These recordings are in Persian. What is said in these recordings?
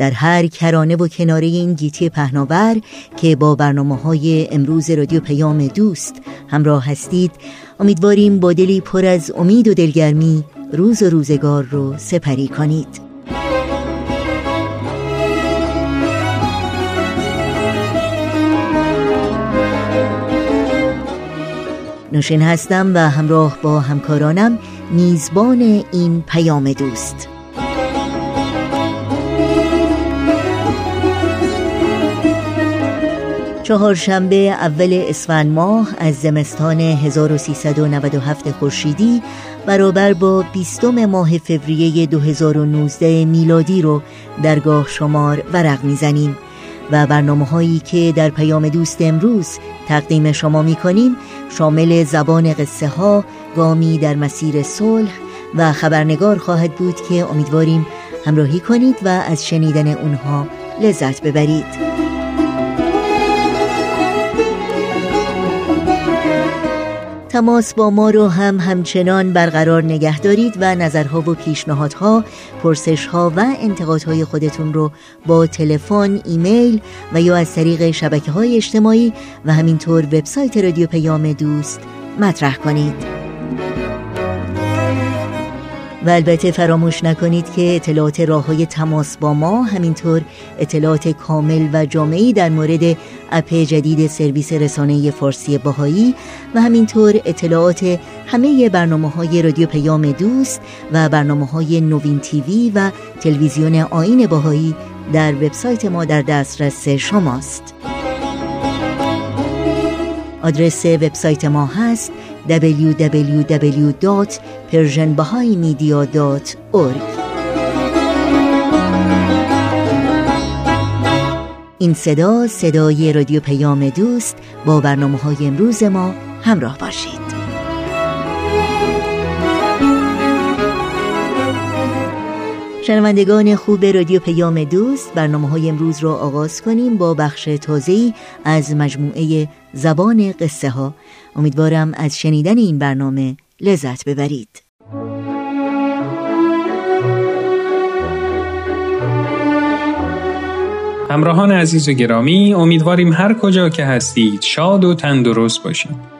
در هر کرانه و کناره این گیتی پهناور که با برنامه های امروز رادیو پیام دوست همراه هستید امیدواریم با دلی پر از امید و دلگرمی روز و روزگار رو سپری کنید. نوشین هستم و همراه با همکارانم میزبان این پیام دوست. چهارشنبه اول اسفند ماه از زمستان 1397 خورشیدی برابر با بیستم ماه فوریه 2019 میلادی رو درگاه شمار ورق می‌زنیم و برنامه هایی که در پیام دوست امروز تقدیم شما می کنیم شامل زبان قصه ها گامی در مسیر صلح و خبرنگار خواهد بود که امیدواریم همراهی کنید و از شنیدن اونها لذت ببرید. تماس با ما رو هم همچنان برقرار نگه دارید و نظرها و پیشنهادها، پرسشها و انتقادهای خودتون رو با تلفن، ایمیل و یا از طریق شبکه های اجتماعی و همینطور وبسایت رادیو پیام دوست مطرح کنید. و البته فراموش نکنید که اطلاعات راه های تماس با ما همینطور اطلاعات کامل و جامعی در مورد اپ جدید سرویس رسانه فارسی باهایی و همینطور اطلاعات همه برنامه های رادیو پیام دوست و برنامه های نوین تیوی و تلویزیون آین باهایی در وبسایت ما در دسترس شماست. آدرس وبسایت ما هست www.persianbahaimedia.org این صدا صدای رادیو پیام دوست با برنامه های امروز ما همراه باشید. شنوندگان خوب رادیو پیام دوست برنامه های امروز را آغاز کنیم با بخش تازه‌ای از مجموعه زبان قصه ها امیدوارم از شنیدن این برنامه لذت ببرید. همراهان عزیز و گرامی امیدواریم هر کجا که هستید شاد و تندرست باشید.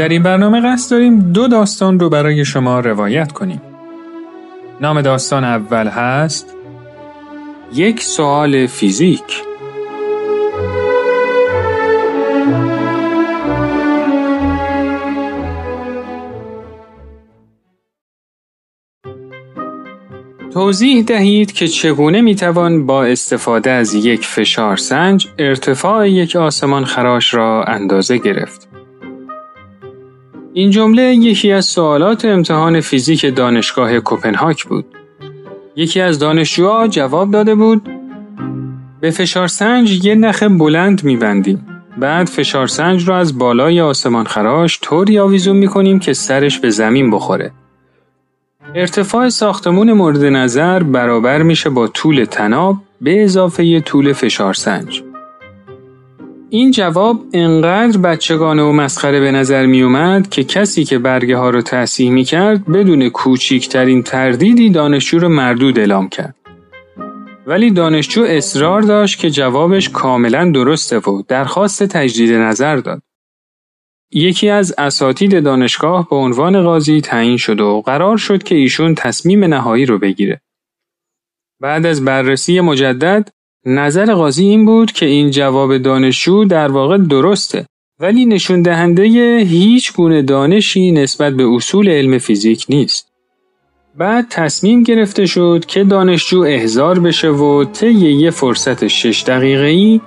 در این برنامه قصد داریم دو داستان رو برای شما روایت کنیم. نام داستان اول هست یک سوال فیزیک توضیح دهید که چگونه می‌توان با استفاده از یک فشار سنج ارتفاع یک آسمان خراش را اندازه گرفت. این جمله یکی از سوالات امتحان فیزیک دانشگاه کوپنهاگ بود. یکی از دانشجوها جواب داده بود به فشار سنج یه نخ بلند میبندیم. بعد فشار سنج رو از بالای آسمان خراش طوری آویزون می‌کنیم که سرش به زمین بخوره. ارتفاع ساختمون مورد نظر برابر میشه با طول تناب به اضافه طول فشار سنج. این جواب انقدر بچگانه و مسخره به نظر می اومد که کسی که برگه ها رو تصحیح می کرد بدون کوچیکترین تردیدی دانشجو رو مردود اعلام کرد. ولی دانشجو اصرار داشت که جوابش کاملا درسته و درخواست تجدید نظر داد. یکی از اساتید دانشگاه به عنوان قاضی تعیین شد و قرار شد که ایشون تصمیم نهایی رو بگیره. بعد از بررسی مجدد نظر قاضی این بود که این جواب دانشجو در واقع درسته ولی نشون دهنده هیچ گونه دانشی نسبت به اصول علم فیزیک نیست. بعد تصمیم گرفته شد که دانشجو احضار بشه و طی یه فرصت شش دقیقه ای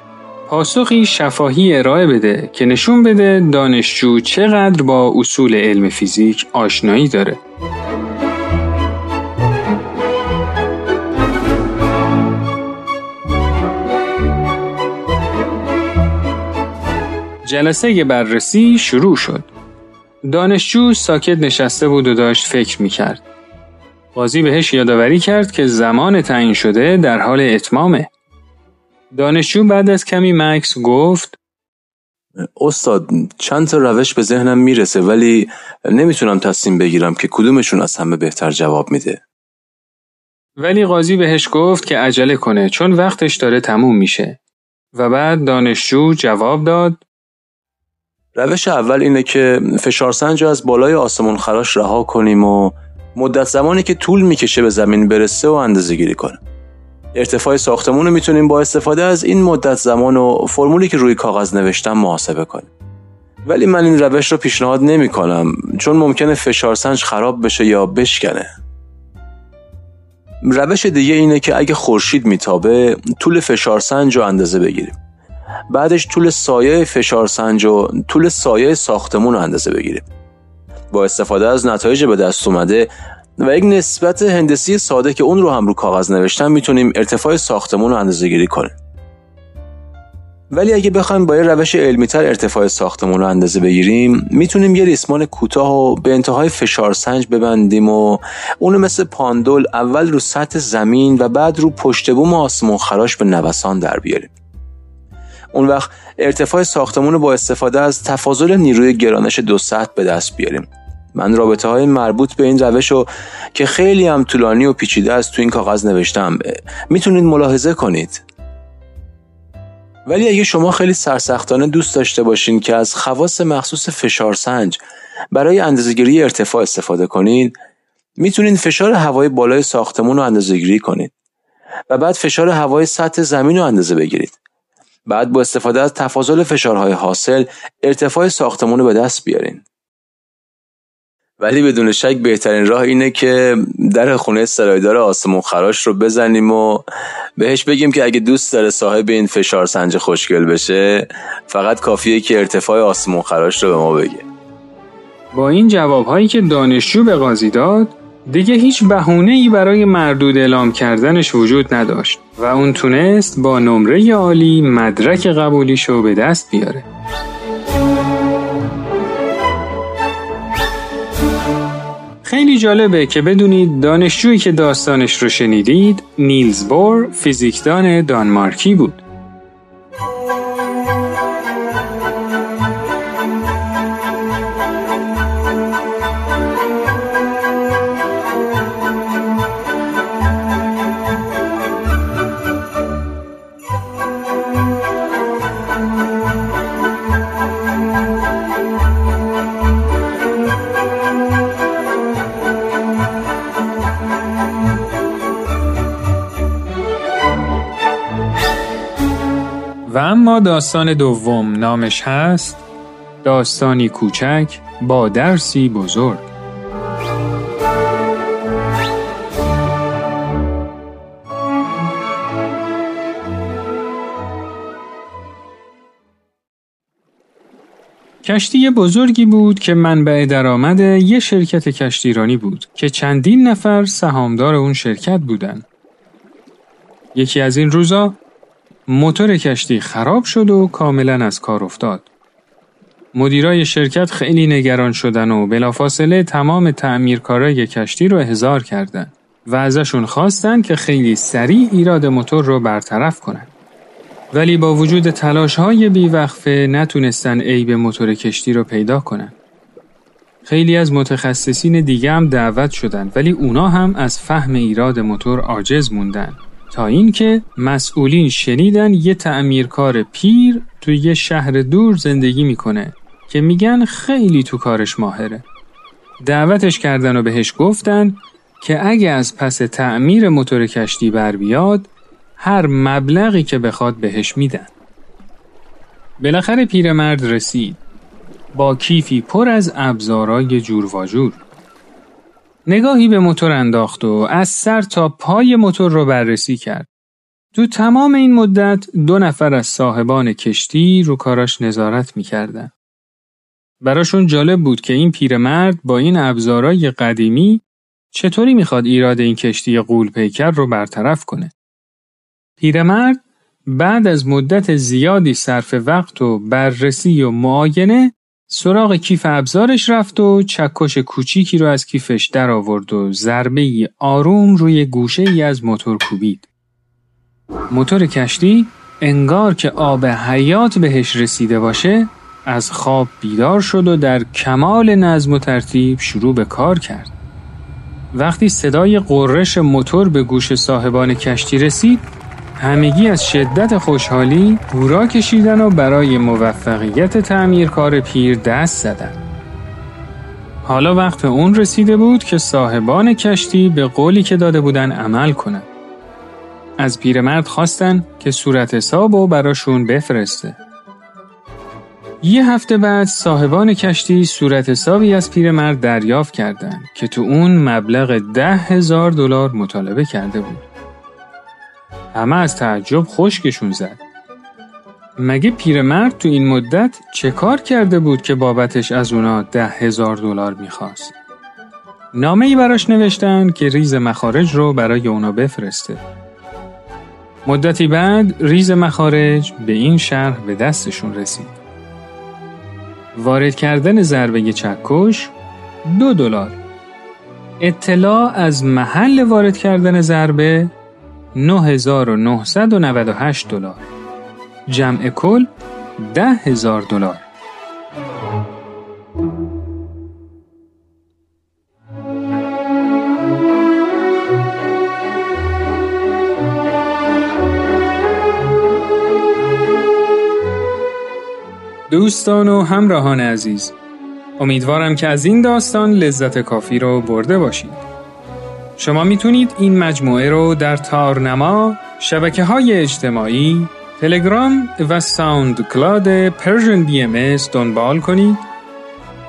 پاسخی شفاهی ارائه بده که نشون بده دانشجو چقدر با اصول علم فیزیک آشنایی داره. جلسه بررسی شروع شد. دانشجو ساکت نشسته بود و داشت فکر می کرد. قاضی بهش یادآوری کرد که زمان تعیین شده در حال اتمامه. دانشجو بعد از کمی مکس گفت استاد چند تا روش به ذهنم می‌رسه ولی نمی‌تونم تصمیم بگیرم که کدومشون از همه بهتر جواب میده. ولی قاضی بهش گفت که عجله کنه چون وقتش داره تموم میشه. و بعد دانشجو جواب داد روش اول اینه که فشارسنج از بالای آسمون خراش رها کنیم و مدت زمانی که طول می‌کشه به زمین برسه و اندازه گیری کنیم. ارتفاع ساختمون رو می‌تونیم با استفاده از این مدت زمان و فرمولی که روی کاغذ نوشتم محاسبه کنیم. ولی من این روش رو پیشنهاد نمی کنم چون ممکنه فشارسنج خراب بشه یا بشکنه. روش دیگه اینه که اگه خورشید میتابه طول فشارسنج رو اندازه بگیریم. بعدش طول سایه فشارسنج و طول سایه ساختمون رو اندازه بگیریم. با استفاده از نتایج به دست اومده و یک نسبت هندسی ساده که اون رو هم رو کاغذ نوشتم می‌تونیم ارتفاع ساختمون رو اندازه گیری کنیم. ولی اگه بخوایم با یه روش علمیتر ارتفاع ساختمون رو اندازه بگیریم می‌تونیم یه ریسمان کوتاه و به انتهای فشار سنج ببندیم و اونو مثل پاندول اول رو سطح زمین و بعد رو پشت بوم آسمون خراش به نوسان در بیاریم اون وقت ارتفاع ساختمون رو با استفاده از تفاضل نیروی گرانش دو سطح به دست بیاریم. من رابطه های مربوط به این روش رو که خیلی هم طولانی و پیچیده است تو این کاغذ نوشتم. می‌تونید ملاحظه کنید. ولی اگه شما خیلی سرسختانه دوست داشته باشین که از خواص مخصوص فشارسنج برای اندازهگیری ارتفاع استفاده کنید می‌تونید فشار هوای بالای ساختمون رو اندازهگیری کنید و بعد فشار هوای سطح زمین رو اندازه بگیرید. بعد با استفاده از تفاضل فشارهای حاصل ارتفاع ساختمون رو به دست بیارین. ولی بدون شک بهترین راه اینه که در خونه سرایدار آسمون خراش رو بزنیم و بهش بگیم که اگه دوست داره صاحب این فشار سنج خوشگل بشه فقط کافیه که ارتفاع آسمون خراش رو به ما بگه. با این جوابهایی که دانشجو به قاضی داد دیگه هیچ بهونه ای برای مردود اعلام کردنش وجود نداشت و اون تونست با نمره عالی مدرک قبولیشو به دست بیاره خیلی جالبه که بدونید دانشجویی که داستانش رو شنیدید نیلز بور فیزیکدان دانمارکی بود. اما داستان دوم نامش هست داستانی کوچک با درسی بزرگ کشتی بزرگی بود که منبع درآمد یه شرکت کشتیرانی بود که چندین نفر سهامدار اون شرکت بودن. یکی از این روزا موتور کشتی خراب شد و کاملا از کار افتاد. مدیرای شرکت خیلی نگران شدن و بلافاصله تمام تعمیرکارای کشتی رو احضار کردند و ازشون خواستن که خیلی سریع ایراد موتور رو برطرف کنن. ولی با وجود تلاش های بیوقفه نتونستن عیب موتور کشتی رو پیدا کنن. خیلی از متخصصین دیگه هم دعوت شدن ولی اونا هم از فهم ایراد موتور عاجز موندن تا اینکه مسئولین شنیدن یه تعمیرکار پیر توی یه شهر دور زندگی می‌کنه که میگن خیلی تو کارش ماهره. دعوتش کردن و بهش گفتن که اگه از پس تعمیر موتور کشتی بر بیاد هر مبلغی که بخواد بهش میدن. بالاخره پیرمرد رسید با کیفی پر از ابزارای جور و جور. نگاهی به موتور انداخت و از سر تا پای موتور رو بررسی کرد. تو تمام این مدت دو نفر از صاحبان کشتی رو کاراش نظارت می‌کردن. براشون جالب بود که این پیرمرد با این ابزارای قدیمی چطوری می‌خواد ایراد این کشتی قول پیکر رو برطرف کنه. پیرمرد بعد از مدت زیادی صرف وقت و بررسی و معاینه سراغ کیف ابزارش رفت و چکش کوچیکی رو از کیفش در آورد و ضربه آروم روی گوشه ای از موتور کوبید. موتور کشتی انگار که آب حیات بهش رسیده باشه از خواب بیدار شد و در کمال نظم و ترتیب شروع به کار کرد. وقتی صدای قررش موتور به گوش صاحبان کشتی رسید همگی از شدت خوشحالی هورا کشیدن و برای موفقیت تعمیر کار پیر دست زدن. حالا وقت اون رسیده بود که صاحبان کشتی به قولی که داده بودن عمل کنند. از پیرمرد خواستن که صورت حساب و براشون بفرسته. یه هفته بعد صاحبان کشتی صورت حسابی از پیرمرد دریافت کردند که تو اون مبلغ ده هزار دلار مطالبه کرده بود. همه از تعجب خشکشون زد. مگه پیرمرد تو این مدت چه کار کرده بود که بابتش از اونا ده هزار دلار می‌خواست؟ نامه ای براش نوشتن که ریز مخارج رو برای اونا بفرسته. مدتی بعد ریز مخارج به این شرح به دستشون رسید. وارد کردن ضربه چکش دو دلار. اطلاع از محل وارد کردن ضربه 9998 دلار. جمع کل 10000 دلار. دوستان و همراهان عزیز امیدوارم که از این داستان لذت کافی رو برده باشید شما می‌تونید این مجموعه رو در تارنما شبکه های اجتماعی تلگرام و SoundCloud Persian BM دنبال کنید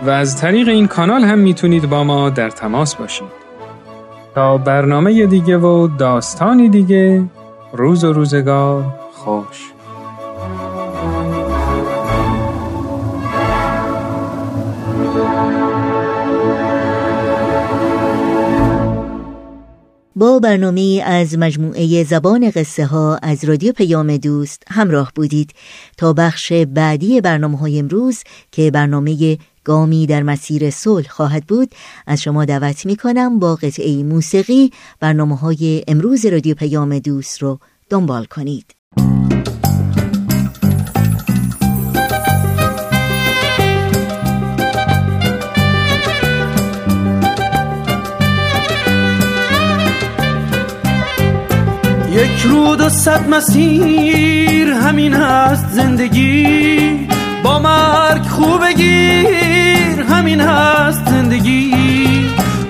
و از طریق این کانال هم می‌تونید با ما در تماس باشید. تا برنامه دیگه و داستانی دیگه روز و روزگار خوش. با برنامه از مجموعه زبان قصه ها از رادیو پیام دوست همراه بودید. تا بخش بعدی برنامه های امروز که برنامه گامی در مسیر صلح خواهد بود از شما دعوت می کنم با قطعه موسیقی برنامه های امروز رادیو پیام دوست رو دنبال کنید. یک رود و صد مسیر همین هست زندگی. با مرگ خوب بگیر همین هست زندگی.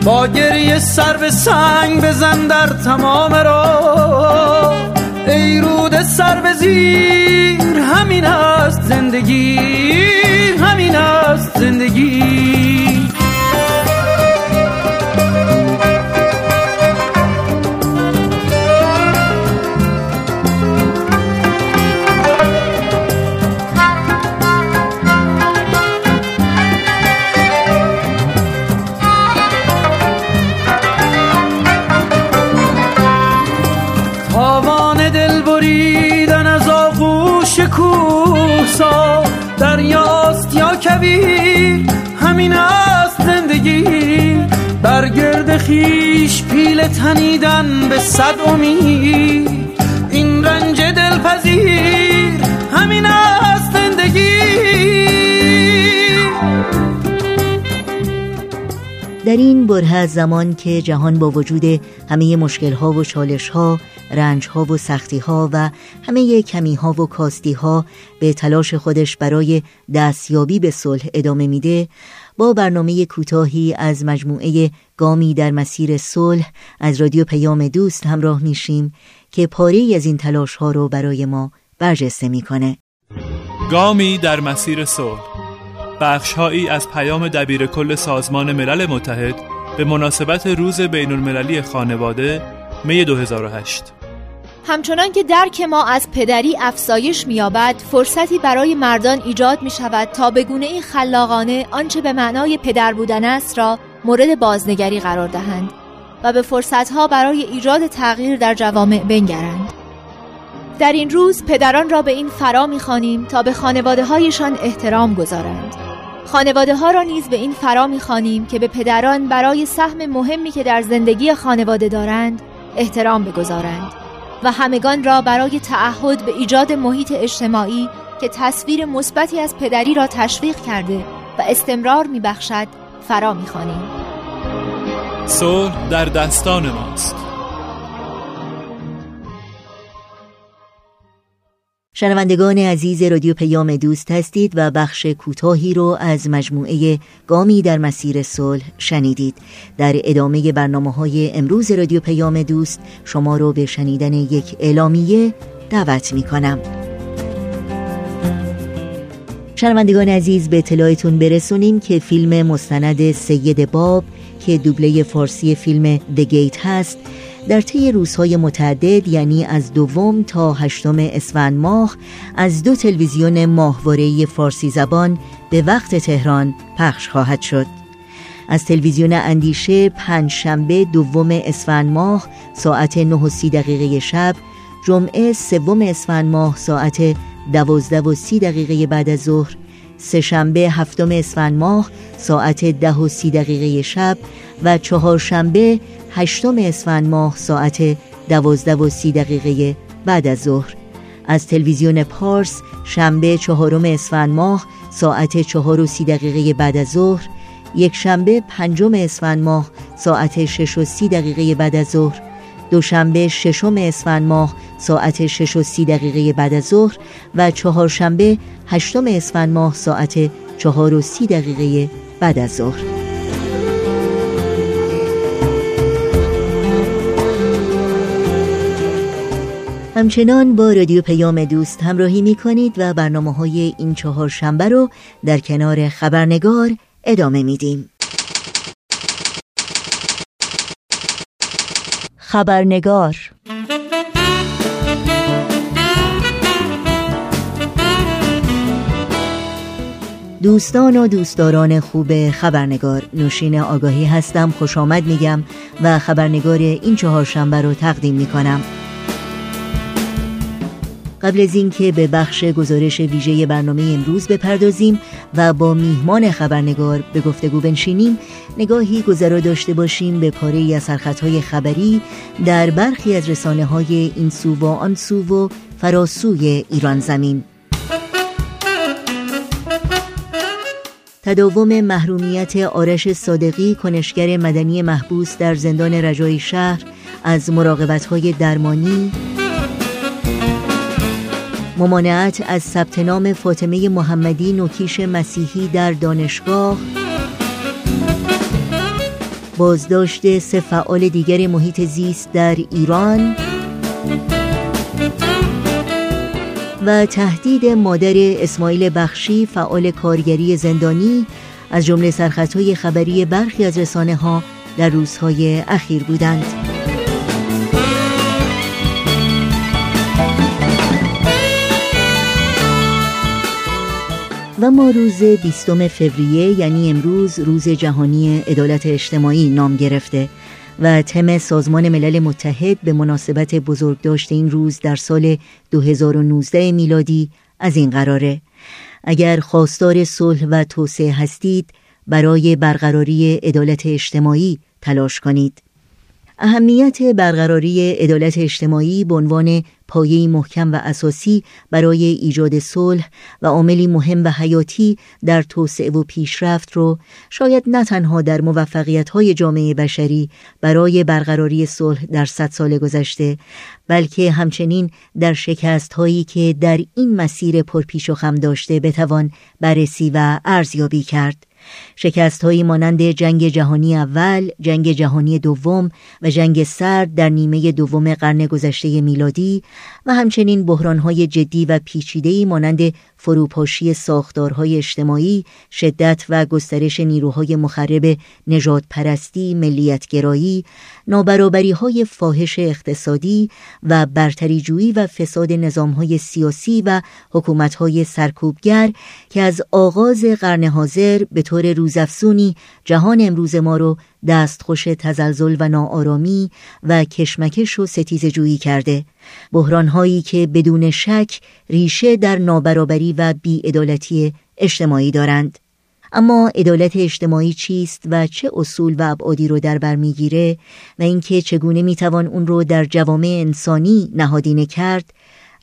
با گریه سر به سنگ بزن در تمام را ای رود سر به زیر همین هست زندگی همین هست زندگی. برگرد خیش پیل تنیدن به صد امید. این رنج دلپذیر همین است زندگی. در این بره زمان که جهان با وجود همه مشکل ها و چالش ها رنج ها و سختی ها و همه کمی ها و کاستی ها به تلاش خودش برای دستیابی به صلح ادامه میده با برنامه کوتاهی از مجموعه گامی در مسیر صلح از رادیو پیام دوست همراه میشیم که پاره از این تلاش ها رو برای ما برجسته می‌کنه. گامی در مسیر صلح بخشهایی از پیام دبیر کل سازمان ملل متحد به مناسبت روز بین المللی خانواده می 2008 همچنان که درک ما از پدری افزایش می‌یابد فرصتی برای مردان ایجاد می شود تا به گونه خلاقانه آنچه به معنای پدر بودن است را مورد بازنگری قرار دهند و به فرصتها برای ایجاد تغییر در جوامع بنگرند. در این روز پدران را به این فرا می‌خوانیم تا به خانواده هایشان احترام گذارند. خانواده ها را نیز به این فرا می‌خوانیم که به پدران برای سهم مهمی که در زندگی خانواده دارند احترام بگذارند. و همگان را برای تعهد به ایجاد محیط اجتماعی که تصویر مثبتی از پدری را تشویق کرده و استمرار میبخشد فرا می‌خوانیم. صلح در دستان ماست. شنوندگان عزیز رادیو پیام دوست هستید و بخش کوتاهی رو از مجموعه گامی در مسیر صلح شنیدید. در ادامه برنامه های امروز رادیو پیام دوست شما رو به شنیدن یک اعلامیه دعوت می کنم شنوندگان عزیز به اطلاعتون برسونیم که فیلم مستند سید باب که دوبله فارسی فیلم دگیت هست. در طی روزهای متعدد یعنی از دوم تا هشتم اسفند ماه از دو تلویزیون ماهواره فارسی زبان به وقت تهران پخش خواهد شد. از تلویزیون اندیشه پنج شنبه دوم اسفند ماه ساعت 9 و سی دقیقه شب جمعه سوم اسفند ماه ساعت دوازده و سی دقیقه بعد از ظهر سهشنبه هفتم اسفند ماه ساعت ده و سی دقیقه شب و چهارشنبه هشتم اسفند ماه ساعت دوازده و سی دقیقه بعد از ظهر. از تلویزیون پارس شنبه چهارم اسفند ماه ساعت چهار و سی دقیقه بعد از ظهر. یک شنبه پنجم اسفند ماه ساعت شش و سی دقیقه بعد از ظهر. دوشنبه ششم اسفند ماه ساعت شش و سی دقیقه بعد از ظهر. و چهارشنبه هشتم اسفند ماه ساعت چهار و سی دقیقه بعد از ظهر. همچنان با رادیو پیام دوست همراهی می کنید و برنامه های این چهار شنبه رو در کنار خبرنگار ادامه میدیم. خبرنگار دوستان و دوستداران خوب خبرنگار نوشین آگاهی هستم خوش آمد میگم و خبرنگار این چهار شنبه رو تقدیم می‌کنم قبل از اینکه به بخش گزارش ویژه برنامه امروز بپردازیم و با میهمان خبرنگار به گفتگو بنشینیم نگاهی گذرا داشته باشیم به پاره از سرخطهای خبری در برخی از رسانه های این سو و آن سو و فراسوی ایران زمین. تداوم محرومیت آرش صادقی کنشگر مدنی محبوس در زندان رجای شهر از مراقبت های درمانی ممانعت از ثبت نام فاطمه محمدی نوکیش مسیحی در دانشگاه بازداشت سه فعال دیگر محیط زیست در ایران و تهدید مادر اسماعیل بخشی فعال کارگری زندانی از جمله سرخطهای خبری برخی از رسانه ها در روزهای اخیر بودند. ما روز 20 فوریه یعنی امروز روز جهانی عدالت اجتماعی نام گرفته و تم سازمان ملل متحد به مناسبت بزرگداشت این روز در سال 2019 میلادی از این قراره. اگر خواستار صلح و توسعه هستید برای برقراری عدالت اجتماعی تلاش کنید. اهمیت برقراری عدالت اجتماعی به عنوان پایه‌ای محکم و اساسی برای ایجاد صلح و عاملی مهم و حیاتی در توسعه و پیشرفت رو شاید نه تنها در موفقیت‌های جامعه بشری برای برقراری صلح در صد سال گذشته بلکه همچنین در شکست‌هایی که در این مسیر پرپیش و خم داشته بتوان بررسی و ارزیابی کرد. شکست هایی مانند جنگ جهانی اول، جنگ جهانی دوم و جنگ سرد در نیمه دوم قرن گذشته میلادی و همچنین بحران های جدی و پیچیده‌ای مانند فروپاشی ساختارهای اجتماعی، شدت و گسترش نیروهای مخرب نجات پرستی، ملیتگرایی، نابرابری های فاحش اقتصادی و برتریجویی و فساد نظامهای سیاسی و حکومتهای سرکوبگر که از آغاز قرن حاضر به طور روزافزونی جهان امروز ما رو دستخوش تزلزل و ناآرامی و کشمکش و ستیز جویی کرده. بحران هایی که بدون شک ریشه در نابرابری و بیعدالتی اجتماعی دارند. اما عدالت اجتماعی چیست و چه اصول و ابعادی رو در بر می‌گیره و اینکه چگونه می‌توان اون رو در جوامع انسانی نهادینه کرد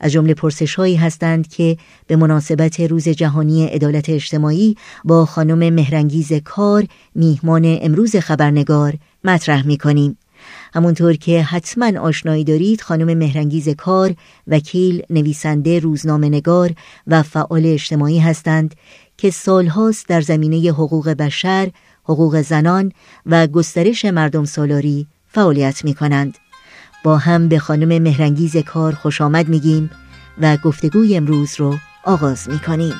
از جمله پرسش هایی هستند که به مناسبت روز جهانی عدالت اجتماعی با خانم مهرنگیز کار میهمان امروز خبرنگار مطرح می کنیم. همونطور که حتما آشنایی دارید خانم مهرنگیز کار وکیل نویسنده روزنامه نگار و فعال اجتماعی هستند که سالهاست در زمینه حقوق بشر، حقوق زنان و گسترش مردم سالاری فعالیت می کنند. با هم به خانم مهرنگیز کار خوش آمد میگیم و گفتگوی امروز رو آغاز می کنیم.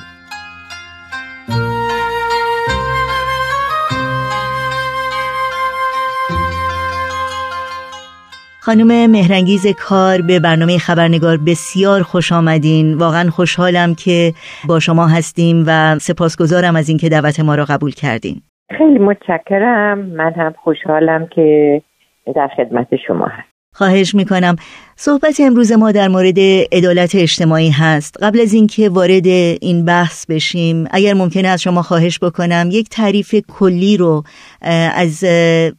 خانم مهرنگیز کار به برنامه خبرنگار بسیار خوش آمدین. واقعا خوشحالم که با شما هستیم و سپاسگزارم از اینکه دعوت ما را قبول کردین. خیلی متشکرم. من هم خوشحالم که در خدمت شما هست خواهش می‌کنم. صحبت امروز ما در مورد عدالت اجتماعی هست. قبل از اینکه وارد این بحث بشیم اگر ممکنه از شما خواهش بکنم یک تعریف کلی رو از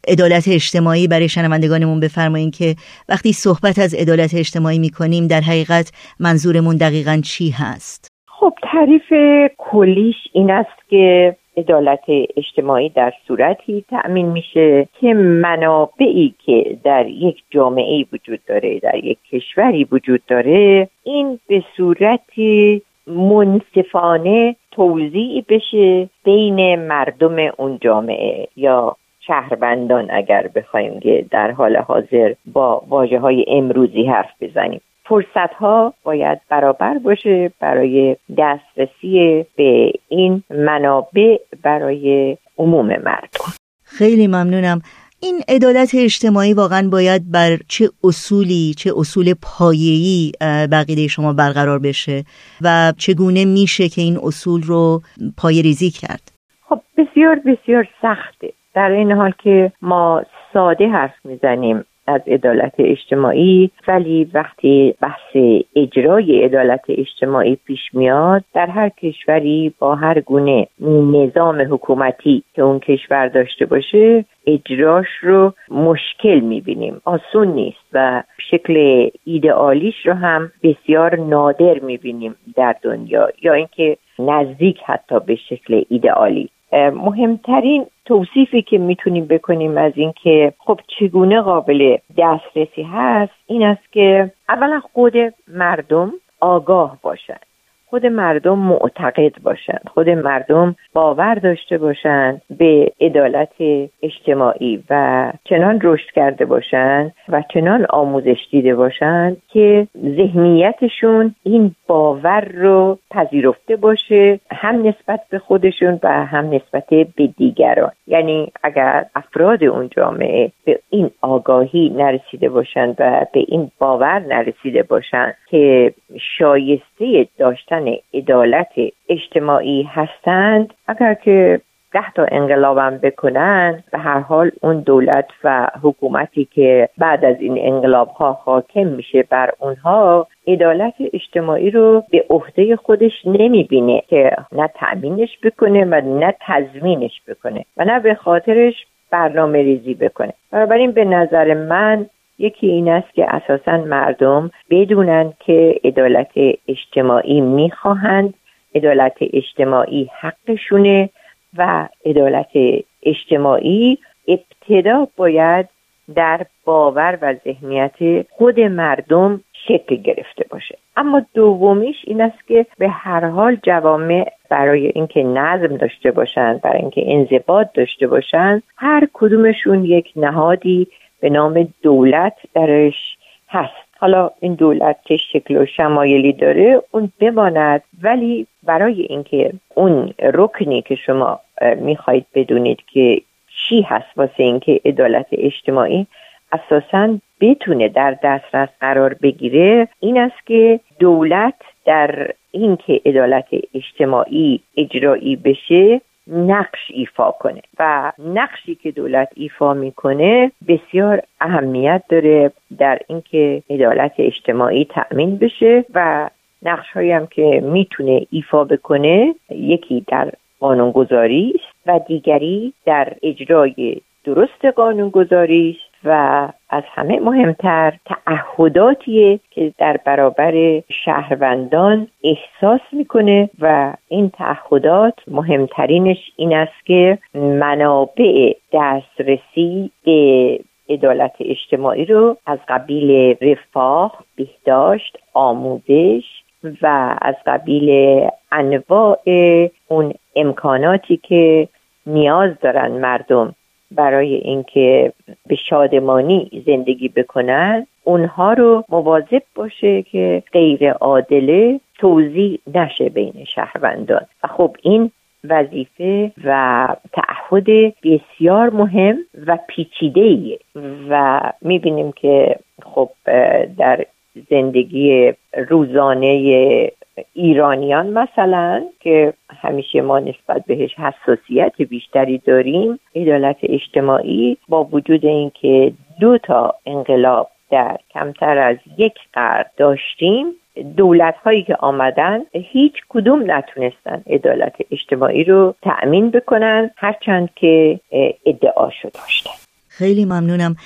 عدالت اجتماعی برای شنوندگانمون بفرمایید که وقتی صحبت از عدالت اجتماعی می‌کنیم در حقیقت منظورمون دقیقا چی هست. خب تعریف کلیش این است که عدالت اجتماعی در صورتی تأمین میشه که منابعی که در یک جامعه وجود داره در یک کشوری وجود داره این به صورتی منصفانه توضیع بشه بین مردم اون جامعه یا شهروندان اگر بخوایم که در حال حاضر با واجه های امروزی حرف بزنیم. فرصت ها باید برابر باشه برای دسترسی به این منابع برای عموم مردم. خیلی ممنونم. این عدالت اجتماعی واقعا باید بر چه اصولی چه اصول پایه‌ای بقیده شما برقرار بشه و چگونه میشه که این اصول رو پای ریزی کرد؟ خب بسیار بسیار سخته. در این حال که ما ساده حرف می‌زنیم. از عدالت اجتماعی ولی وقتی بحث اجرای عدالت اجتماعی پیش میاد در هر کشوری با هر گونه نظام حکومتی که اون کشور داشته باشه اجراش رو مشکل می‌بینیم آسون نیست و شکل ایدئالیش رو هم بسیار نادر می‌بینیم در دنیا یا اینکه نزدیک حتی به شکل ایدئالی. مهمترین توصیفی که می‌تونیم بکنیم از اینکه خب چگونه قابل دسترسی هست این است که اولا خود مردم آگاه باشند خود مردم معتقد باشند خود مردم باور داشته باشند به عدالت اجتماعی و چنان رشد کرده باشند و چنان آموزش دیده باشند که ذهنیتشون این باور رو پذیرفته باشه هم نسبت به خودشون و هم نسبت به دیگران. یعنی اگر افراد اون جامعه به این آگاهی نرسیده باشند و به این باور نرسیده باشند که شایسته داشتن عدالت اجتماعی هستند اگر که ده تا انقلابم بکنن به هر حال اون دولت و حکومتی که بعد از این انقلاب ها حاکم میشه بر اونها عدالت اجتماعی رو به عهده خودش نمی‌بینه که نه تأمینش بکنه و نه تضمینش بکنه و نه به خاطرش برنامه ریزی بکنه. بنابراین به نظر من یکی این است که اساسا مردم بدونن که عدالت اجتماعی می‌خواهند عدالت اجتماعی حقشونه و عدالت اجتماعی ابتدا باید در باور و ذهنیت خود مردم شکل گرفته باشه. اما دومیش این است که به هر حال جوامع برای اینکه نظم داشته باشند برای اینکه انضباط داشته باشند هر کدومشون یک نهادی به نام دولت درش هست. حالا این دولت چه شکل و شمایلی داره اون بماند. ولی برای اینکه اون رکنی که شما می‌خواهید بدونید که چی هست واسه اینکه عدالت اجتماعی اساسا بتونه در دسترس قرار بگیره این است که دولت در اینکه عدالت اجتماعی اجرایی بشه نقش ایفا کنه و نقشی که دولت ایفا می‌کنه بسیار اهمیت داره در اینکه عدالت اجتماعی تأمین بشه و نقش هایی هم که می‌تونه ایفا بکنه یکی در قانونگذاری است و دیگری در اجرای درست قانونگذاری است و از همه مهمتر تعهداتیه که در برابر شهروندان احساس می‌کنه و این تعهدات مهمترینش این است که منابع دسترسی به عدالت اجتماعی رو از قبیل رفاه، بهداشت، آموزش و از قبیل انواع اون امکاناتی که نیاز دارن مردم برای اینکه به شادمانی زندگی بکنن اونها رو مواظب باشه که غیر عادله توضیح نشه بین شهروندان. و خب این وظیفه و تعهد بسیار مهم و پیچیده و می‌بینیم که خب در زندگی روزانه ایرانیان مثلا که همیشه ما نسبت بهش حساسیت بیشتری داریم عدالت اجتماعی با وجود اینکه دو تا انقلاب در کمتر از یک قرن داشتیم دولت هایی که آمدن هیچ کدوم نتونستن عدالت اجتماعی رو تأمین بکنن هرچند که ادعاشو داشتن. خیلی ممنونم.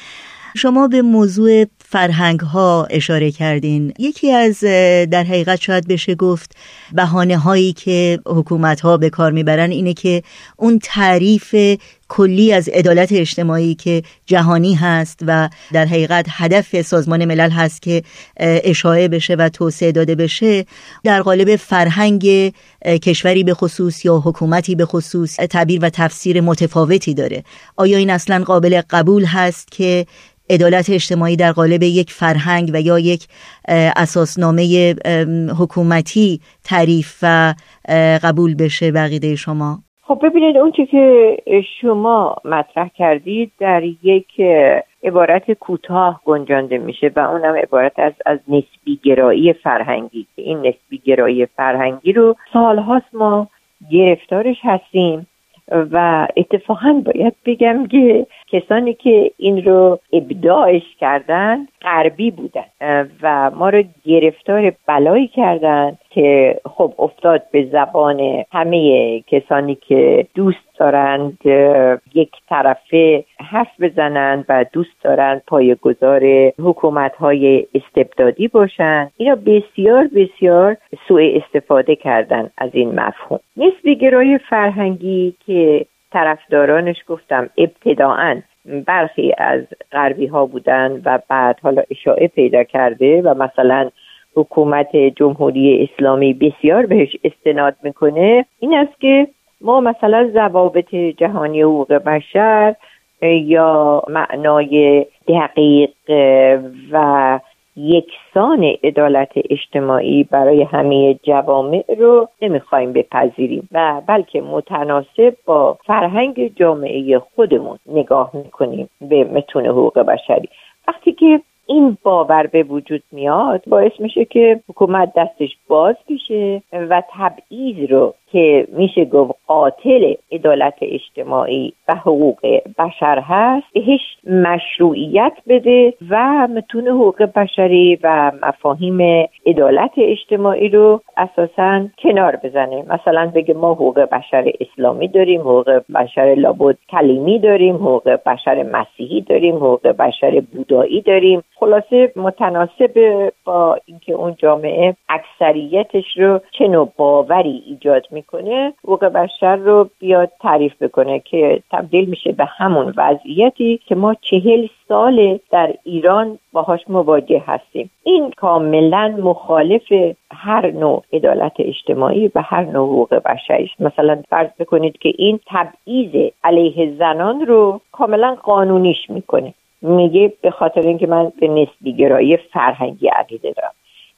شما به موضوع فرهنگ ها اشاره کردین. یکی از در حقیقت شاید بشه گفت بهانه هایی که حکومت ها به کار می‌برن اینه که اون تعریف کلی از عدالت اجتماعی که جهانی هست و در حقیقت هدف سازمان ملل هست که اشاعه بشه و توسعه داده بشه در قالب فرهنگ کشوری به خصوص یا حکومتی به خصوص تعبیر و تفسیر متفاوتی داره. آیا این اصلا قابل قبول هست که عدالت اجتماعی در قالب یک فرهنگ و یا یک اساسنامه حکومتی تعریف و قبول بشه بقیده شما؟ خب ببینید اون که شما مطرح کردید در یک عبارت کوتاه گنجانده میشه و اونم عبارت از از نسبی گرایی فرهنگی این نسبی گرایی فرهنگی رو سالهاست ما گرفتارش هستیم. و اتفاقا باید بگم که کسانی که این رو ابداعش کردن غربی بودن و ما رو گرفتار بلایی کردن که خب افتاد به زبان همه کسانی که دوست دارند یک طرفه حرف بزنند و دوست دارند پایگذار حکومت های استبدادی باشند. اینا بسیار بسیار سوء استفاده کردن از این مفهوم. نسبی گرای فرهنگی که طرفدارانش گفتم ابتداعا برخی از غربی ها بودن و بعد حالا اشاعه پیدا کرده و مثلا حکومت جمهوری اسلامی بسیار بهش استناد می‌کنه. این است که ما مثلا ضوابط جهانی حقوق بشر یا معنای دقیق و یکسان عدالت اجتماعی برای همه جوامع رو نمی‌خوایم بپذیریم و بلکه متناسب با فرهنگ جامعه خودمون نگاه می‌کنیم به متون حقوق بشری. وقتی که این باور به وجود میاد باعث میشه که حکومت دستش باز بشه و تبعیض رو که میشه گفت قاتل عدالت اجتماعی و حقوق بشر هست بهش مشروعیت بده و متون حقوق بشری و مفاهیم عدالت اجتماعی رو اساسا کنار بزنه. مثلا بگه ما حقوق بشر اسلامی داریم حقوق بشر لابد کلیمی داریم حقوق بشر مسیحی داریم حقوق بشر بودایی داریم. خلاصه متناسب با اینکه اون جامعه اکثریتش رو چه نوع باوری ایجاد می‌کنه حقوق بشر رو بیاد تعریف بکنه که تبدیل میشه به همون وضعیتی که ما چهل سال در ایران باهاش مواجه هستیم. این کاملا مخالف هر نوع عدالت اجتماعی و هر نوع حقوق بشری مثلا فرض بکنید که این تبعیض علیه زنان رو کاملا قانونیش می‌کنه. میگه به خاطر اینکه من به نسبی گرایی فرهنگی عقیده دارم.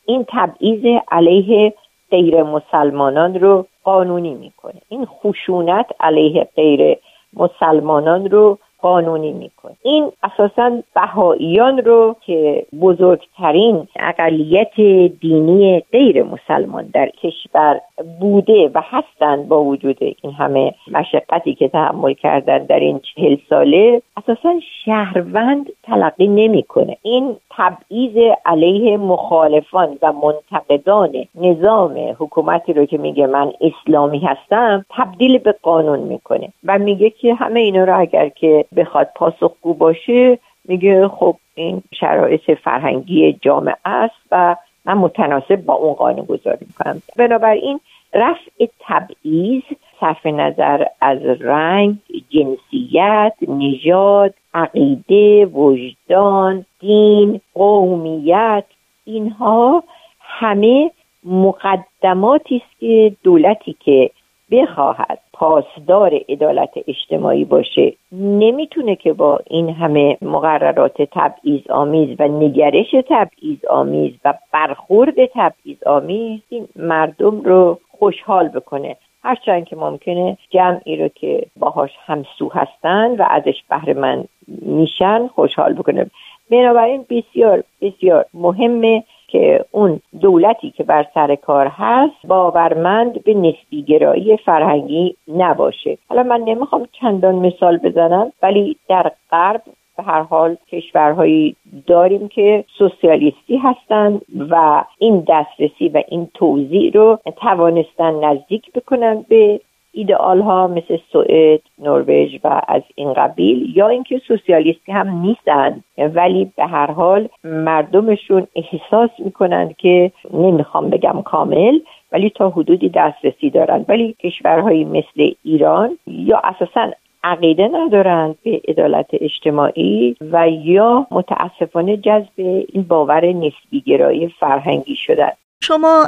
این تبعیض علیه غیر مسلمانان رو قانونی می‌کنه. این خشونت علیه غیر مسلمانان رو قانونی می‌کنه. این اساسا بهاییان رو که بزرگترین اقلیت دینی غیر مسلمان در کشور بوده و هستند با وجود این همه مشقتی که تحمل کردن در این چهل ساله اساسا شهروند تلقی نمی‌کنه. این تبعیض علیه مخالفان و منتقدان نظام حکومتی رو که میگه من اسلامی هستم تبدیل به قانون می‌کنه. و میگه که همه اینا رو اگر که بخواد پاسخگو باشه میگه خب این شرایط فرهنگی جامعه است و من متناسب با اون قانون گذاری می‌کنم. بنابراین رفع تبعیض صرف نظر از رنگ جنسیت نژاد عقیده وجدان دین قومیت اینها همه مقدماتی است که دولتی که بخواهد پاسدار عدالت اجتماعی باشه نمی‌تونه که با این همه مقررات تبعیض آمیز و نگرش تبعیض آمیز و برخورد تبعیض آمیز این مردم رو خوشحال بکنه. هرچند که ممکنه جمعی رو که باهاش همسو هستن و ازش بهره من میشن خوشحال بکنه. بنابراین بسیار بسیار مهمه که اون دولتی که بر سر کار هست باورمند به نسبی گرایی فرهنگی نباشه. حالا من نمی‌خوام چندان مثال بزنم ولی در غرب به هر حال کشورهایی داریم که سوسیالیستی هستند و این دسترسی و این توضیح رو توانستن نزدیک بکنن به ایدئال ها مثل سوئد، نروژ و از این قبیل یا اینکه سوسیالیستی هم نیستن ولی به هر حال مردمشون احساس می‌کنند که نمی‌خوام بگم کامل ولی تا حدودی دسترسی دارند. ولی کشورهایی مثل ایران یا اساسا عقیده ندارند به عدالت اجتماعی و یا متاسفانه جذب این باور نسبی گرایی فرهنگی شدن. شما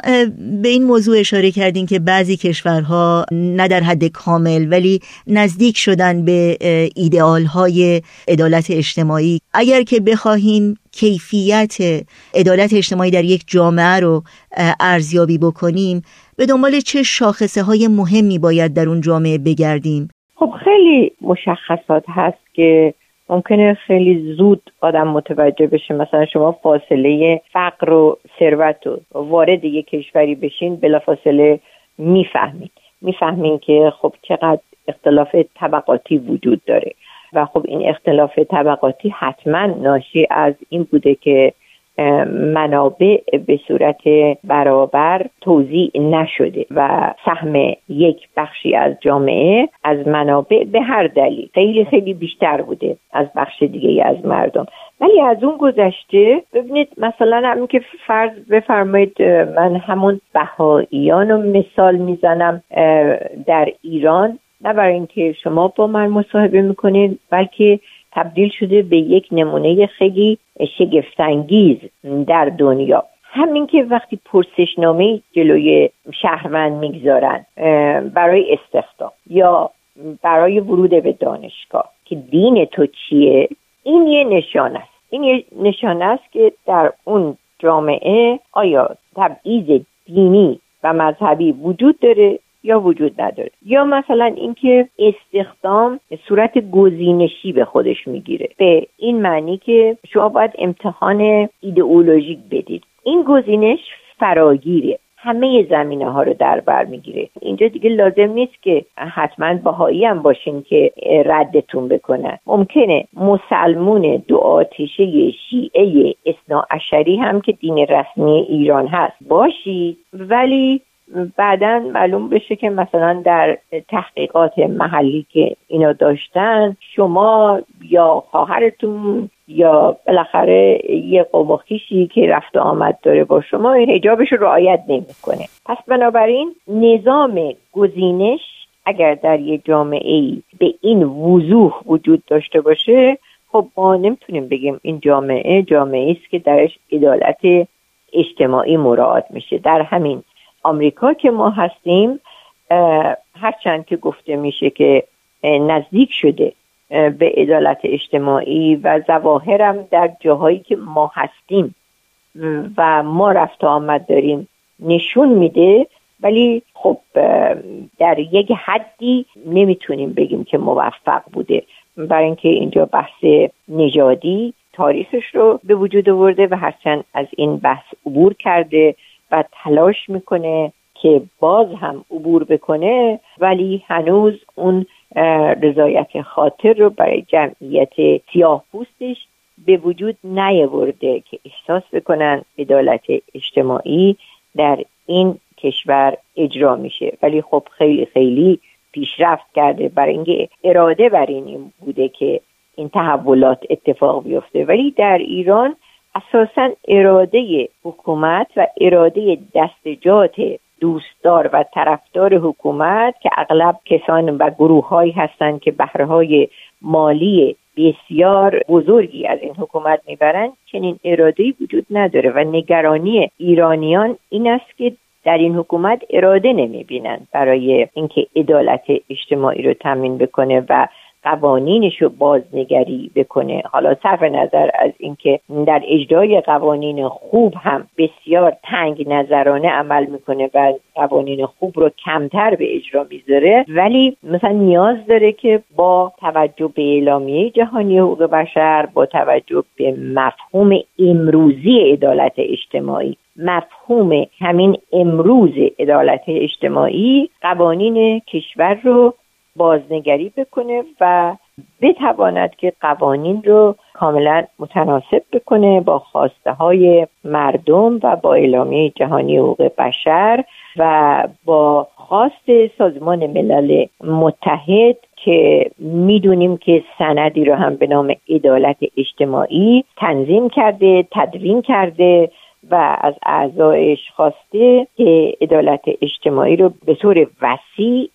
به این موضوع اشاره کردین که بعضی کشورها نه در حد کامل ولی نزدیک شدن به ایدئال های عدالت اجتماعی. اگر که بخواهیم کیفیت عدالت اجتماعی در یک جامعه رو ارزیابی بکنیم به دنبال چه شاخصه های مهمی باید در اون جامعه بگردیم؟ خب خیلی مشخصات هست که ممکنه خیلی زود آدم متوجه بشه. مثلا شما فاصله فقر و ثروت و وارد یک کشوری بشین بلافاصله می‌فهمید می‌فهمین که خب چقدر اختلاف طبقاتی وجود داره. و خب این اختلاف طبقاتی حتما ناشی از این بوده که منابع به صورت برابر توضیح نشده و سهم یک بخشی از جامعه از منابع به هر دلیل. خیلی خیلی بیشتر بوده از بخش دیگه از مردم. ولی از اون گذشته ببینید مثلا همین که فرض بفرمایید من همون بهاییان رو مثال می‌زنم در ایران. نه برای اینکه شما با من مصاحبه می‌کنید بلکه تبدیل شده به یک نمونه خیلی شگفتانگیز در دنیا. همین که وقتی پرسشنامه جلوی شهروند می‌گذارن برای استخدام یا برای ورود به دانشگاه که دین تو چیه این یه نشان است. این یه نشان است که در اون جامعه آیا تبعیض دینی و مذهبی وجود داره یا وجود نداره. یا مثلا اینکه استخدام صورت گزینشی به خودش می‌گیره. به این معنی که شما باید امتحان ایدئولوژیک بدید. این گزینش فراگیره. همه زمینه ها رو در بر می‌گیره. اینجا دیگه لازم نیست که حتما باهایی هم باشین که ردتون بکنن ممکنه مسلمون دو آتیشه شیعه اسنا هم که دین رسمی ایران هست باشید ولی بعدا معلوم بشه که مثلا در تحقیقات محلی که اینا داشتن شما یا خواهرتون یا بالاخره یه قوم که رفت آمد داره با شما حجابش رو رعایت نمی‌کنه. پس بنابراین نظام گزینش اگر در یه جامعه ای به این وضوح وجود داشته باشه خب ما نمی‌تونیم بگیم این جامعه جامعه است که درش عدالت اجتماعی مراعات میشه. در همین آمریکا که ما هستیم هرچند که گفته میشه که نزدیک شده به عدالت اجتماعی و زواهرم در جاهایی که ما هستیم و ما رفت آمد داریم نشون میده. ولی خب در یک حدی نمی‌تونیم بگیم که موفق بوده. برای اینکه اینجا بحث نژادی تاریخش رو به وجود آورده و هرچند از این بحث عبور کرده. و تلاش می‌کنه که باز هم عبور بکنه ولی هنوز اون رضایت خاطر رو برای جمعیت سیاه پوستش به وجود نیاورده که احساس بکنن عدالت اجتماعی در این کشور اجرا میشه. ولی خب خیلی خیلی پیشرفت کرده. برای اینکه اراده بر این بوده که این تحولات اتفاق بیفته. ولی در ایران اساسا اراده حکومت و اراده دستجات دوستدار و طرفدار حکومت که اغلب کسان و گروه هایی هستند که بهرهای مالی بسیار بزرگی از این حکومت می‌برند چنین اراده وجود نداره و نگرانی ایرانیان این است که در این حکومت اراده نمی‌بینند برای اینکه عدالت اجتماعی رو تمین بکنه و قوانینش رو بازنگری بکنه. حالا صرف نظر از اینکه در اجرای قوانین خوب هم بسیار تنگ نظرانه عمل می‌کنه و قوانین خوب رو کمتر به اجرا می‌ذاره ولی مثلا نیاز داره که با توجه به اعلامیه جهانی حقوق بشر با توجه به مفهوم امروزی عدالت اجتماعی مفهوم همین امروز عدالت اجتماعی قوانین کشور رو بازنگری بکنه و بتواند که قوانین رو کاملا متناسب بکنه با خواسته های مردم و با اعلامیه جهانی حقوق بشر و با خواست سازمان ملل متحد که می‌دونیم که سندی رو هم به نام عدالت اجتماعی تنظیم کرده تدوین کرده و از اعضایش خواسته که عدالت اجتماعی رو به طور وسیع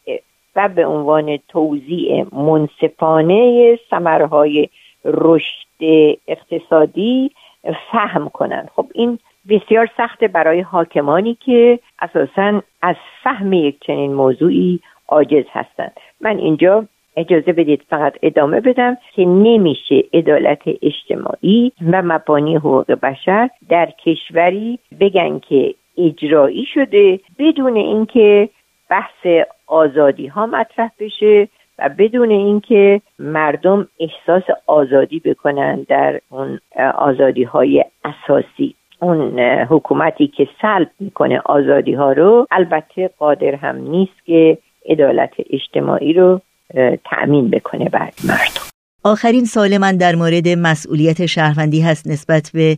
و به عنوان توضیع منصفانه ثمرهای رشد اقتصادی فهم کنند. خب این بسیار سخته برای حاکمانی که اساسا از فهم یک چنین موضوعی عاجز هستند. من اینجا اجازه بدید فقط ادامه بدم که نمیشه عدالت اجتماعی و مبانی حقوق بشر در کشوری بگن که اجرایی شده بدون اینکه بحث آزادی ها مطرح بشه و بدون اینکه مردم احساس آزادی بکنن در اون آزادی های اساسی. اون حکومتی که سلب می‌کنه آزادی ها رو البته قادر هم نیست که عدالت اجتماعی رو تأمین بکنه بر مردم. آخرین سال من در مورد مسئولیت شهروندی هست نسبت به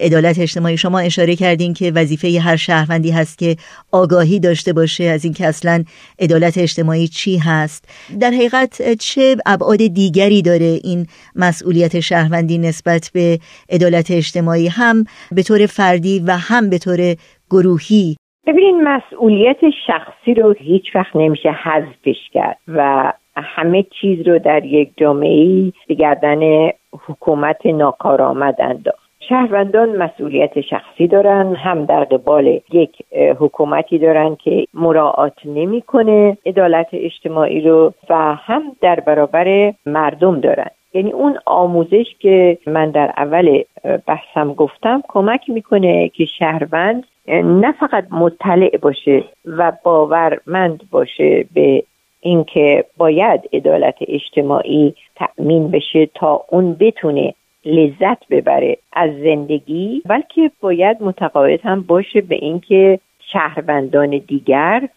عدالت اجتماعی. شما اشاره کردین که وظیفه هر شهروندی هست که آگاهی داشته باشه. از اینکه اصلا عدالت اجتماعی چی هست؟ در حقیقت چه ابعاد دیگری داره این مسئولیت شهروندی نسبت به عدالت اجتماعی؟ هم به طور فردی و هم به طور گروهی. ببینین مسئولیت شخصی رو هیچ وقت نمیشه حذفش کرد و همه چیز رو در یک جامعه به گردن حکومت ناکارآمد انداخت. شهروندان مسئولیت شخصی دارن هم در قبال یک حکومتی دارن که مراعات نمی‌کنه عدالت اجتماعی رو و هم در برابر مردم دارن. یعنی اون آموزش که من در اول بحثم گفتم کمک می‌کنه که شهروند نه فقط مطلع باشه و باورمند باشه به اینکه باید عدالت اجتماعی تأمین بشه تا اون بتونه لذت ببره از زندگی بلکه باید متقاعد هم باشه به اینکه شهروندان دیگر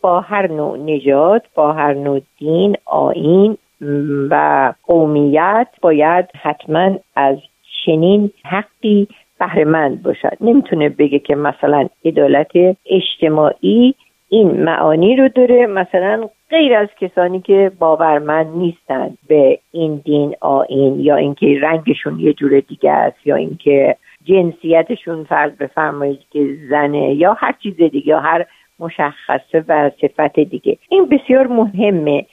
با هر نوع نژاد با هر نوع دین آین و قومیت باید حتما از چنین حقی بهرهمند باشد. نمی‌تونه بگه که مثلا عدالت اجتماعی این معانی رو داره مثلا غیر از کسانی که باورمند نیستند به این دین آین یا اینکه رنگشون یه جور دیگه است یا اینکه جنسیتشون فرض بفرمایید که زنه یا هر چیز دیگه یا هر مشخصه و صفت دیگه. این بسیار مهمه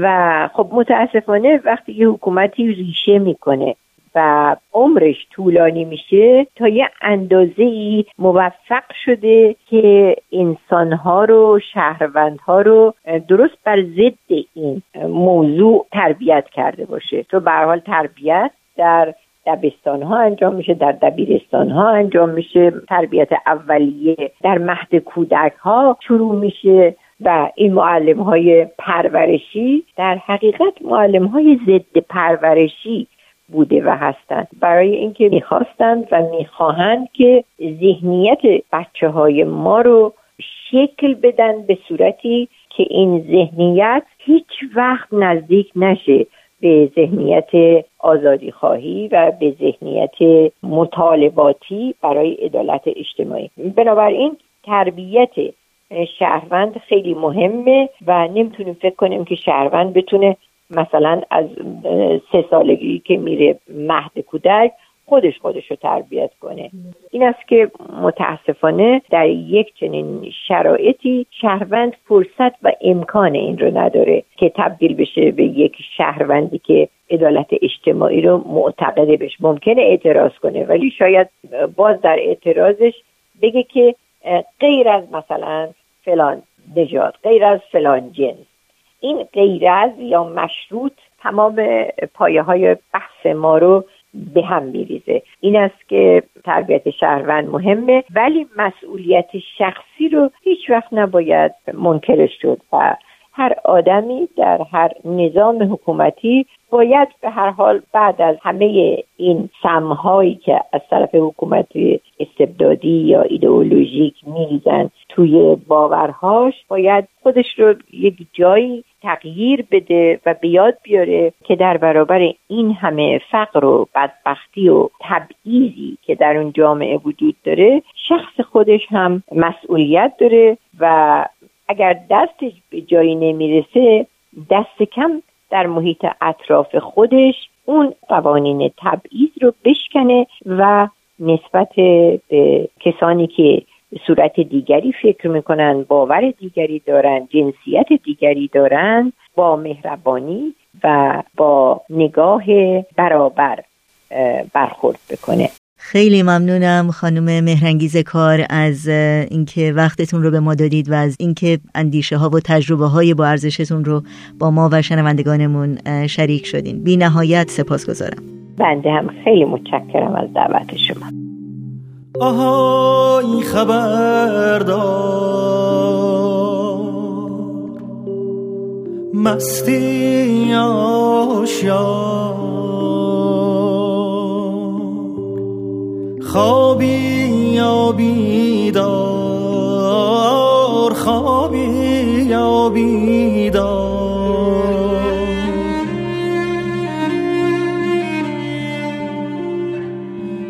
و خب متاسفانه وقتی یه حکومتی ریشه می‌کنه و عمرش طولانی میشه تا یه اندازه ای موفق شده که انسانها رو شهروندها رو درست بر ضد این موضوع تربیت کرده باشه. تو به حال تربیت در دبستان ها انجام میشه در دبیرستان ها انجام میشه. تربیت اولیه در مهد کودک ها شروع میشه و این معلم های پرورشی در حقیقت معلم های ضد پرورشی بوده و هستند. برای اینکه می‌خواستند و می‌خواهند که ذهنیت بچه های ما رو شکل بدن به صورتی که این ذهنیت هیچ وقت نزدیک نشه به ذهنیت آزادی خواهی و به ذهنیت مطالباتی برای عدالت اجتماعی. بنابراین تربیت شهروند خیلی مهمه و نمی‌تونیم فکر کنیم که شهروند بتونه مثلا از سه سالگی که میره مهد کودک خودش خودش رو تربیت کنه. این است که متاسفانه در یک چنین شرایطی شهروند فرصت و امکان این رو نداره که تبدیل بشه به یک شهروندی که عدالت اجتماعی رو معتقده بشه ممکنه اعتراض کنه ولی شاید باز در اعتراضش بگه که غیر از مثلا فلان نژاد غیر از فلان جنس. این غیر از یا مشروط تمام پایه های بحث ما رو به هم میریزه. این است که تربیت شهروند مهمه ولی مسئولیت شخصی رو هیچ وقت نباید منکرش شد. و هر آدمی در هر نظام حکومتی باید به هر حال بعد از همه این سمهایی که از طرف حکومت استبدادی یا ایدئولوژیک میریزن توی باورهاش باید خودش رو یک جایی تغییر بده و بیاد بیاره که در برابر این همه فقر و بدبختی و تبعیضی که در اون جامعه وجود داره شخص خودش هم مسئولیت داره و اگر دستش به جایی نمی‌رسه دست کم در محیط اطراف خودش اون قوانین تبعیض رو بشکنه و نسبت به کسانی که صورت دیگری فکر می‌کنن باور دیگری دارن جنسیت دیگری دارن با مهربانی و با نگاه برابر برخورد بکنه. خیلی ممنونم خانم مهرنگیز کار از اینکه وقتتون رو به ما دادید و از اینکه اندیشه ها و تجربه های با ارزشتون رو با ما و شنوندگانمون شریک شدین. بی نهایت سپاس گذارم بنده هم خیلی متشکرم از دعوت شما. آهای خبردار مستی آشیار. خوابی یا بیدار؟ خوابی یا بیدار؟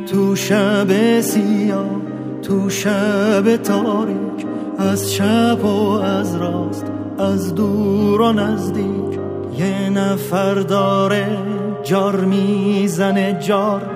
تو شب سیاه تو شب تاریک از چپ و از راست از دور و نزدیک یه نفر داره جار می‌زنه جار.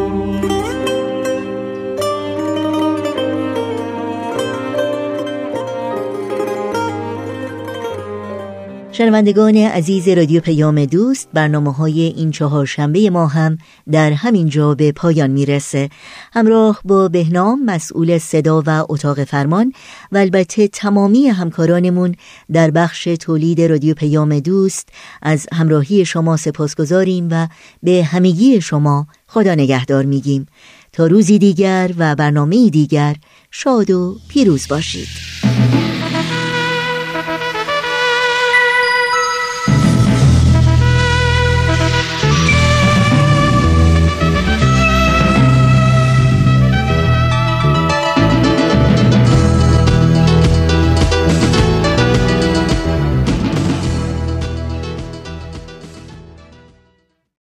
شنوندگان عزیز رادیو پیام دوست برنامه های این چهار شنبه ما هم در همین جا به پایان می‌رسه. همراه با بهنام مسئول صدا و اتاق فرمان و البته تمامی همکارانمون در بخش تولید رادیو پیام دوست از همراهی شما سپاس گذاریم و به همگی شما خدا نگهدار میگیم. تا روزی دیگر و برنامه دیگر شاد و پیروز باشید.